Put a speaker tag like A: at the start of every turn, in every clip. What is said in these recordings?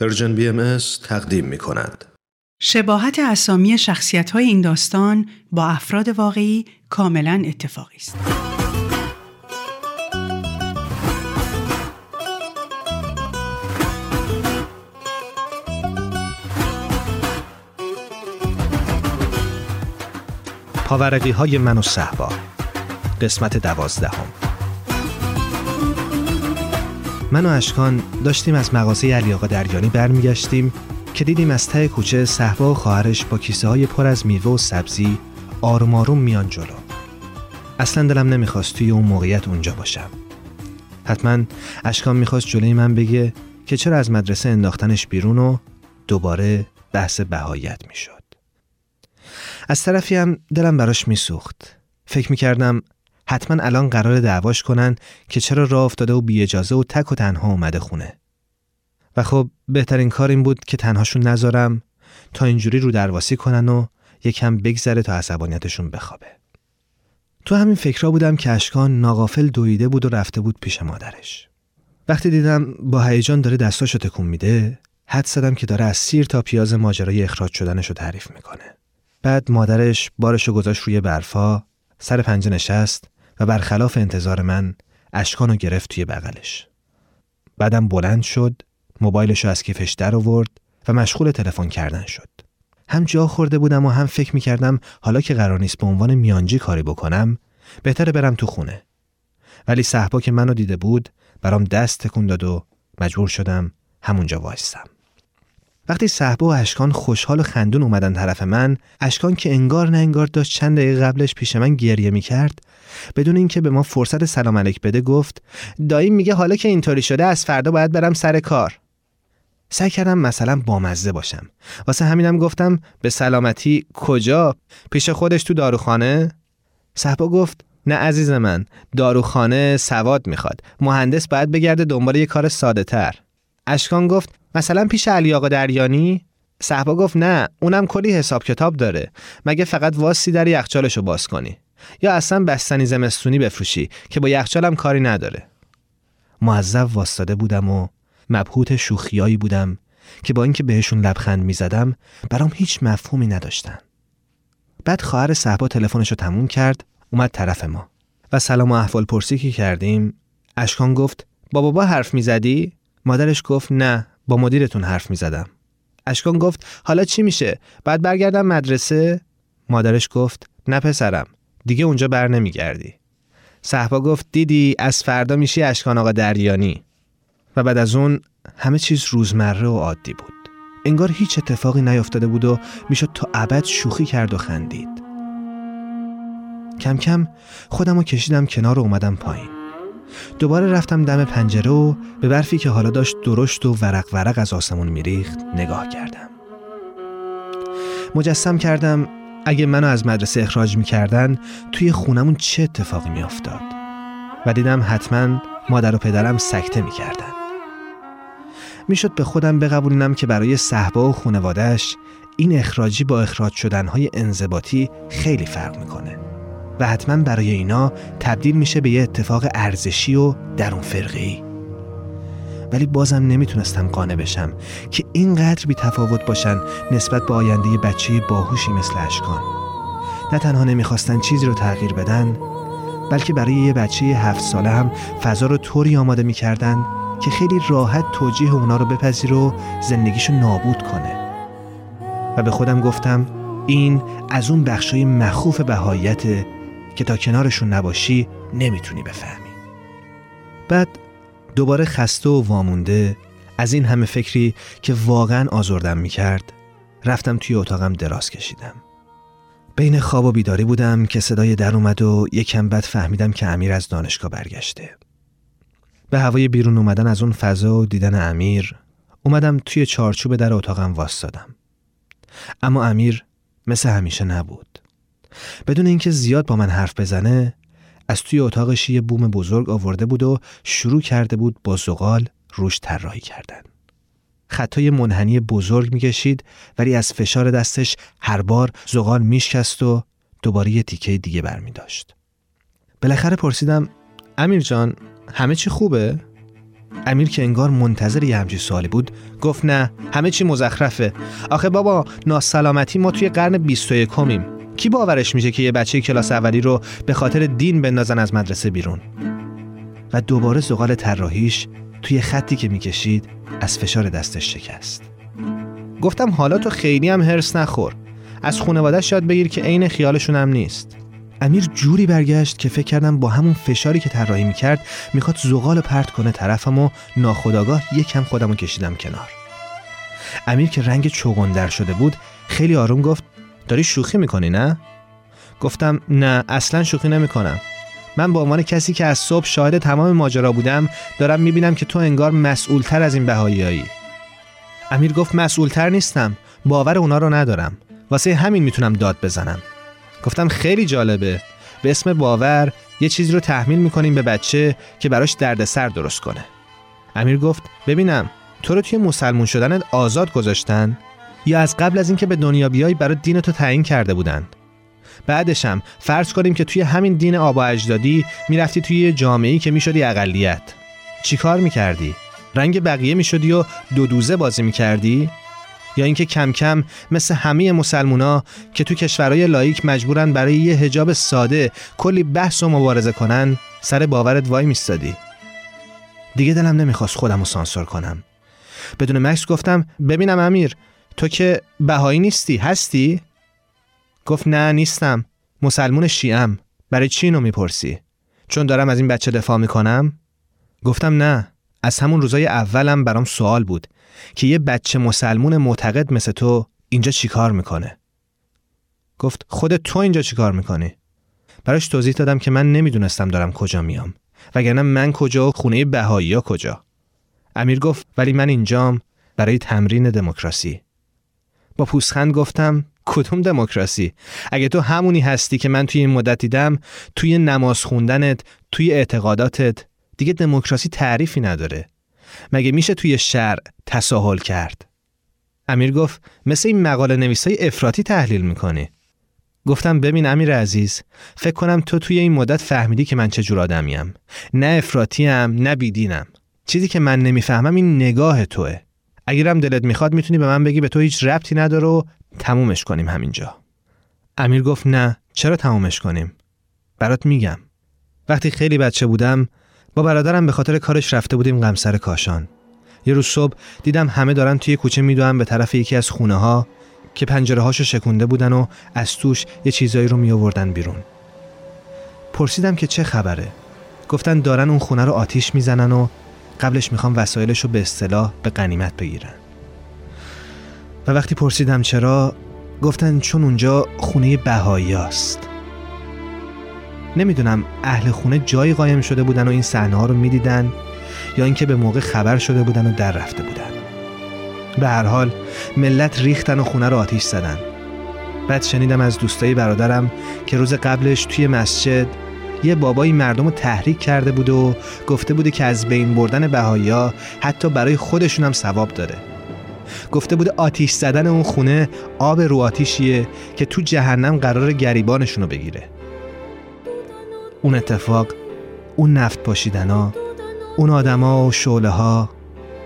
A: پرژن بی ام تقدیم می کند.
B: شباهت اسامی شخصیت های این داستان با افراد واقعی کاملا اتفاقی است.
C: پاورقی های من و صحبا قسمت دوازدهم من و اشکان داشتیم از مغازه علی آقا دریانی برمیگشتیم که دیدیم از ته کوچه صحبا و خواهرش با کیسه های پر از میوه و سبزی آروم آروم میان جلو. اصلا دلم نمی‌خواست توی اون موقعیت اونجا باشم. حتما اشکان می‌خواست جلوی من بگه که چرا از مدرسه انداختنش بیرون و دوباره بحث بهایت می‌شد. از طرفی هم دلم براش میسوخت. فکر می‌کردم حتما الان قرار دعواش کنن که چرا راه افتاده و بی اجازه و تک و تنها اومده خونه. و خب بهترین کار این بود که تنهاشون نذارم تا اینجوری رو درواسی کنن و یکم بگذره تا عصبانیتشون بخوابه. تو همین فکرها بودم که اشکان ناغافل دویده بود و رفته بود پیش مادرش. وقتی دیدم با هیجان داره دستاشو تکون میده حد زدم که داره از سیر تا پیاز ماجرای اخراج شدنش رو تعریف می‌کنه. بعد مادرش بارشو گذاشت روی برفا سر پنجه نشست و برخلاف انتظار من اشکانو گرفت توی بغلش. بعدم بلند شد، موبایلش از کیفش در آورد و مشغول تلفن کردن شد. هم جا خورده بودم و هم فکر می کردم حالا که قرار نیست به عنوان میانجی کاری بکنم بهتره برم تو خونه. ولی صحبا که منو دیده بود برام دست تکون داد و مجبور شدم همونجا وایستم. وقتی صحبه و اشکان خوشحال و خندون اومدن طرف من اشکان که انگار نه انگار داشت چند دقیقه قبلش پیش من گریه می‌کرد بدون اینکه به ما فرصت سلام علیک بده گفت دایی میگه حالا که اینطوری شده از فردا باید برم سر کار. سعی کردم مثلا بامزه باشم. واسه همینم گفتم به سلامتی کجا؟ پیش خودش تو داروخانه؟ صحبا گفت نه عزیز من داروخانه سواد می‌خواد. مهندس باید بگرده دنبال یه کار ساده تر اشکان گفت مثلا پیش علی آقا دریانی؟ صحبا گفت نه اونم کلی حساب کتاب داره. مگه فقط واسی در یخچالشو باز کنی؟ یا اصلا بستنی زمستونی بفروشی که با یخچالم کاری نداره؟ معذب واستاده بودم و مبهوت شوخیایی بودم که با اینکه بهشون لبخند می‌زدم برام هیچ مفهومی نداشتن. بعد خواهر صحبا تلفنشو تموم کرد اومد طرف ما. و سلام و احوال پرسی که کردیم اشکان گفت با بابا حرف می‌زدی؟ مادرش گفت نه با مدیرتون حرف می‌زدم. اشکان گفت حالا چی میشه؟ بعد برگردم مدرسه. مادرش گفت نه پسرم دیگه اونجا بر نمیگردی. صحبا گفت دیدی از فردا میشی اشکان آقا دریانی. و بعد از اون همه چیز روزمره و عادی بود. انگار هیچ اتفاقی نیفتاده بود و می‌شد تا ابد شوخی کرد و خندید. کم کم خودم رو کشیدم کنار و اومدم پایین. دوباره رفتم دم پنجره و به برفی که حالا داشت درشت و ورق ورق از آسمون میریخت نگاه کردم. مجسم کردم اگه منو از مدرسه اخراج می‌کردن توی خونمون چه اتفاقی میافتاد. و دیدم حتما مادر و پدرم سکته می‌کردن. می‌شد به خودم بقبولنم که برای صحبا و خونوادهش این اخراجی با اخراج شدنهای انضباطی خیلی فرق می‌کنه. و حتما برای اینا تبدیل میشه به یه اتفاق ارزشی و درون فرقی ولی بازم نمی‌تونستم قانع بشم که اینقدر بی تفاوت باشن نسبت به آینده بچه باهوشی مثل اشکان. نه تنها نمی‌خواستن چیزی رو تغییر بدن بلکه برای یه بچه هفت ساله هم فضا رو طوری آماده می‌کردن که خیلی راحت توجیه اونا رو بپذیر و زندگیشو نابود کنه. و به خودم گفتم این از اون بخشای مخوف بهایت که تا کنارشون نباشی نمی‌تونی بفهمی. بعد دوباره خسته و وامونده از این همه فکری که واقعا آزردم می‌کرد رفتم توی اتاقم دراز کشیدم. بین خواب و بیداری بودم که صدای در اومد و یکم بعد فهمیدم که امیر از دانشگاه برگشته. به هوای بیرون اومدن از اون فضا و دیدن امیر اومدم توی چارچوب در اتاقم واستادم. اما امیر مثل همیشه نبود. بدون اینکه زیاد با من حرف بزنه از توی اتاقش یه بوم بزرگ آورده بود و شروع کرده بود با زغال روش طراحی کردن. خطای منحنی بزرگ می‌کشید ولی از فشار دستش هر بار زغال میشکست و دوباره یه تیکه دیگه برمی داشت. بالاخره پرسیدم امیر جان همه چی خوبه؟ امیر که انگار منتظر یه همچی سوالی بود گفت نه همه چی مزخرفه آخه بابا ناسلامتی ما توی قرن 21 کمیم کی باورش میشه که یه بچه کلاس اولی رو به خاطر دین بندازن از مدرسه بیرون؟ و دوباره زغال طراحیش توی خطی که می‌کشید از فشار دستش شکست. گفتم حالا تو خیلی هم هرس نخور. از خانواده‌اش یاد بگیر که عین خیالشون هم نیست. امیر جوری برگشت که فکر کردم با همون فشاری که طراحی می‌کرد می‌خواد زغال پرت کنه طرفم و ناخداگاه یکم خودم رو کشیدم کنار. امیر که رنگ چوگندر شده بود خیلی آروم گفت داری شوخی می‌کنی نه؟ گفتم نه اصلا شوخی نمی‌کنم. من به عنوان کسی که از صبح شاهد تمام ماجرا بودم دارم می‌بینم که تو انگار مسئولتر از این بهاییایی امیر گفت مسئولتر نیستم. باور اونا رو ندارم. واسه همین می‌تونم داد بزنم. گفتم خیلی جالبه. به اسم باور یه چیزی رو تحمیل می‌کنیم به بچه که براش دردسر درست کنه. امیر گفت ببینم تو رو توی مسلمون شدنت آزاد گذاشتن؟ یا از قبل از اینکه به دنیا بیای برای دین تو تعیین کرده بودن. بعدشم فرض کنیم که توی همین دین آبا اجدادی می‌رفتی توی جامعه‌ای که می‌شدی اقلیت. چیکار می‌کردی؟ رنگ بقیه می‌شدی و دو دوزه بازی می‌کردی؟ یا اینکه کم کم مثل همه مسلمونا که تو کشورهای لایک مجبورن برای یه حجاب ساده کلی بحث و مبارزه کنن سر باورت وای میستادی. دیگه دلم نمی‌خواست خودم رو سانسور کنم. بدون مکس گفتم ببینم امیر تو که بهایی نیستی هستی؟ گفت نه نیستم. مسلمون شیعم. برای چی اینو می‌پرسی؟ چون دارم از این بچه دفاع می‌کنم؟ گفتم نه. از همون روزای اولم برام سوال بود که یه بچه مسلمون معتقد مثل تو اینجا چیکار می‌کنه؟ گفت خود تو اینجا چیکار می‌کنی؟ براش توضیح دادم که من نمی‌دونستم دارم کجا میام وگرنه من کجا و خونه بهایی ها کجا. امیر گفت ولی من اینجام برای تمرین دموکراسی. با پوسخند گفتم کدوم دموکراسی؟ اگه تو همونی هستی که من توی این مدت دیدم توی نماز خوندنت توی اعتقاداتت دیگه دموکراسی تعریفی نداره. مگه میشه توی شرع تساهل کرد؟ امیر گفت مثل این مقاله نویسای افراطی تحلیل می‌کنی. گفتم ببین امیر عزیز فکر کنم تو توی این مدت فهمیدی که من چه جور آدمیم. نه افراطیم نه بیدینم. چیزی که من نمی‌فهمم این نگاه توه. اگرم دلت می‌خواد می‌تونی به من بگی به تو هیچ ربطی نداره و تمومش کنیم همینجا. امیر گفت نه چرا تمومش کنیم؟ برات میگم. وقتی خیلی بچه بودم با برادرم به خاطر کارش رفته بودیم غمسر کاشان. یه روز صبح دیدم همه دارن توی کوچه میدوئن به طرف یکی از خونه ها که پنجره هاشو شکونده بودن و از توش یه چیزایی رو می آوردن بیرون. پرسیدم که چه خبره؟ گفتن دارن اون خونه رو آتیش می‌زنن و قبلش می‌خوام وسایلش رو به اصطلاح به قنیمت بگیرن. و وقتی پرسیدم چرا گفتن چون اونجا خونه بهایی است. نمی‌دونم اهل خونه جایی قایم شده بودن و این صحنه ها رو می‌دیدن یا اینکه به موقع خبر شده بودن و در رفته بودن. به هر حال ملت ریختن و خونه رو آتیش زدن. بعد شنیدم از دوستای برادرم که روز قبلش توی مسجد یه بابایی مردم رو تحریک کرده بود و گفته بوده که از بین بردن بهایا حتی برای خودشون هم ثواب داره. گفته بوده آتیش زدن اون خونه آب رو آتیشیه که تو جهنم قرار گریبانشون رو بگیره. اون اتفاق اون نفت پاشیدنا اون آدما و شعله ها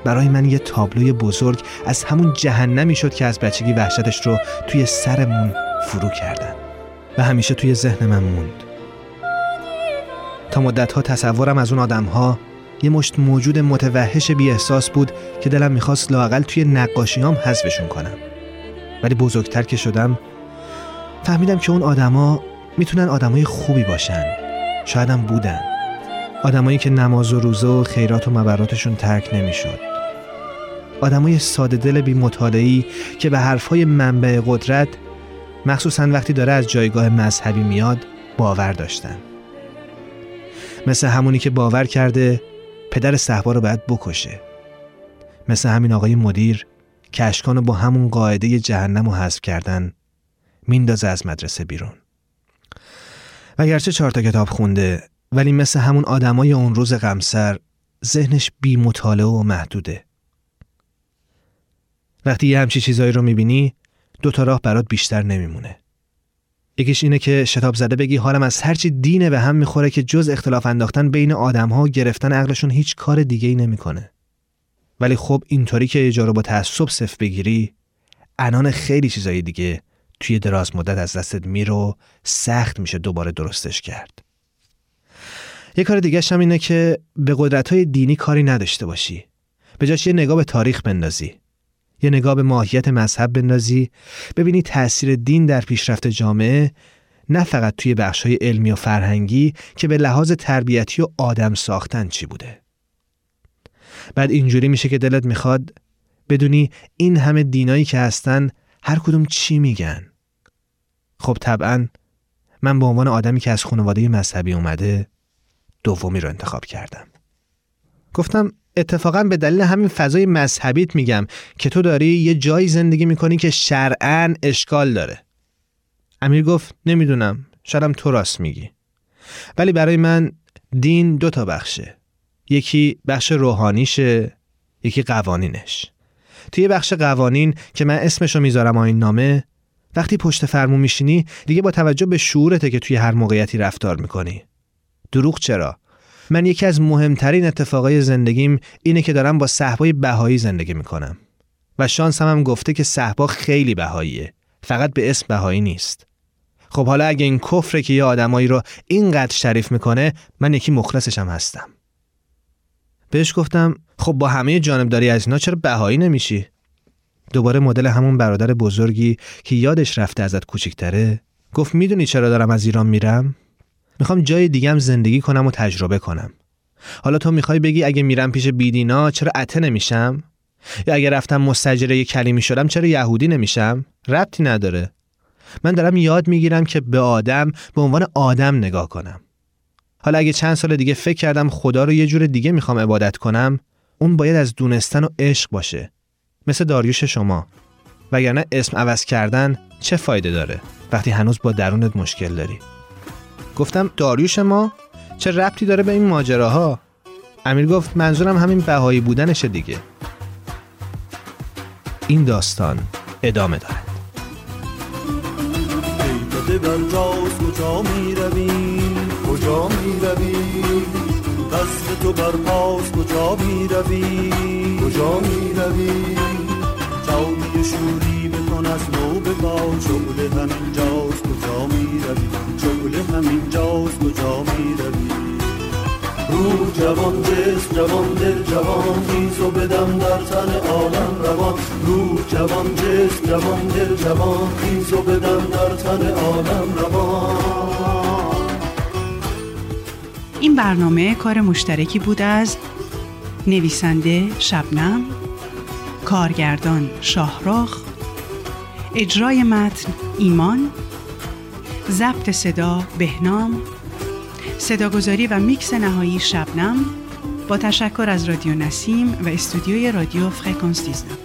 C: برای من یه تابلوی بزرگ از همون جهنمی شد که از بچگی وحشتش رو توی سرمون فرو کردن و همیشه توی ذهن من موند. تا مدتها تصورم از اون آدمها یه مشت موجود متوحش بی احساس بود که دلم می‌خواست لاقل توی نقاشیام حذفشون کنم. ولی بزرگتر که شدم فهمیدم که اون آدما می‌تونن آدمای خوبی باشن. شایدم بودن. آدمایی که نماز و روزه و خیرات و مبراتشون ترک نمی‌شد. آدمای ساده دل بی مطالعی که به حرفهای منبع قدرت مخصوصا وقتی داره از جایگاه مذهبی میاد باور داشتن. مثل همونی که باور کرده پدر صحبا رو باید بکشه. مثل همین آقای مدیر که اشکان با همون قاعده جهنم رو حذف کردن میندازه از مدرسه بیرون. و گرچه چهار تا کتاب خونده ولی مثل همون آدمای اون روز غمسر ذهنش بی مطالعه و محدوده. وقتی یه همچی چیزایی رو می‌بینی دو تا راه برات بیشتر نمیمونه. یکیش اینه که شتاب زده بگی حالم از هرچی دینه به هم می‌خوره که جز اختلاف انداختن بین آدمها و گرفتن عقلشون هیچ کار دیگه ای نمی‌کنه. ولی خب اینطوری که یه با تعصب صف بگیری انان خیلی چیزای دیگه توی دراز مدت از دستت میرو سخت میشه دوباره درستش کرد. یه کار دیگه هم اینه که به قدرت های دینی کاری نداشته باشی. به جاش یه نگاه به تاریخ بندازی. یه نگاه به ماهیت مذهب بندازی ببینی تأثیر دین در پیشرفت جامعه نه فقط توی بخشای علمی و فرهنگی که به لحاظ تربیتی و آدم ساختن چی بوده. بعد اینجوری میشه که دلت می‌خواد بدونی این همه دینایی که هستن هر کدوم چی میگن. خب طبعا من به عنوان آدمی که از خانواده مذهبی اومده دومی رو انتخاب کردم. گفتم اتفاقا به دلیل همین فضای مذهبیت میگم که تو داری یه جایی زندگی می‌کنی که شرعن اشکال داره. امیر گفت نمی‌دونم شاید تو راست میگی. ولی برای من دین دو تا بخشه. یکی بخش روحانیشه یکی قوانینش. توی بخش قوانین که من اسمشو می‌ذارم آین نامه وقتی پشت فرمون میشینی دیگه با توجه به شعورته که توی هر موقعیتی رفتار می‌کنی. دروغ چرا؟ من یکی از مهمترین اتفاقای زندگیم اینه که دارم با صحبای بهایی زندگی می‌کنم. و شانسم هم گفته که صحبا خیلی بهاییه. فقط به اسم بهایی نیست. خب حالا اگه این کفره که یه آدمایی رو اینقدر شریف می‌کنه من یکی مخلصشم هستم. بهش گفتم خب با همه جانبداری از اینا چرا بهایی نمیشی؟ دوباره مدل همون برادر بزرگی که یادش رفته ازت کوچیکتره گفت می‌دونی چرا دارم از ایران میرم؟ می‌خوام جای دیگم زندگی کنم و تجربه کنم. حالا تو می‌خوای بگی اگه میرم پیش بیدینا چرا عته نمیشم؟ یا اگه رفتم مستجره یه کلیمی شدم چرا یهودی نمیشم؟ ربطی نداره. من دارم یاد می‌گیرم که به آدم به عنوان آدم نگاه کنم. حالا اگه چند سال دیگه فکر کردم خدا رو یه جور دیگه می‌خوام عبادت کنم اون باید از دونستن و عشق باشه. مثل داریوش شما. وگرنه اسم عوض کردن چه فایده داره؟ وقتی هنوز با درونت مشکل داری. گفتم داریوش ما چه ربطی داره به این ماجراها؟ امیر گفت منظورم همین بهایی بودنشه دیگه. این داستان ادامه دارد. کجا می روی کجا می روی قصد تو بر پاس کجا می روی کجا می روی جامی شوری بکن از نو بگا شغل همین جوان جسم جوان دل جوان خیز و بدم در تن عالم روان. رو جوان جسم جوان دل جوان خیز و بدم در تن عالم روان.
B: این برنامه کار مشترکی بود از نویسنده شبنم کارگردان شاهراخ اجرای متن ایمان ضبط صدا بهنام صداگذاری و میکس نهایی شبنم با تشکر از رادیو نسیم و استودیوی رادیو فرکانس 19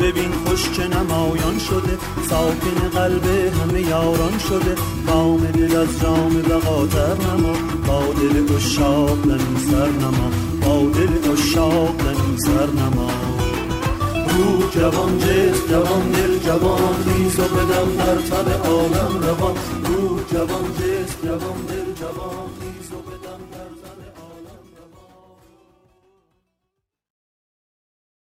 D: ببین خوش که نمایان شده ساکن قلب همه یاران شده. بام دل از جام بقاتر نما با دل اشاق سر نما با دل اشاق سر نما. رو جوان جس جوان دل جوان خیز و بدم در تن عالم روان. رو جوان جس جوان دل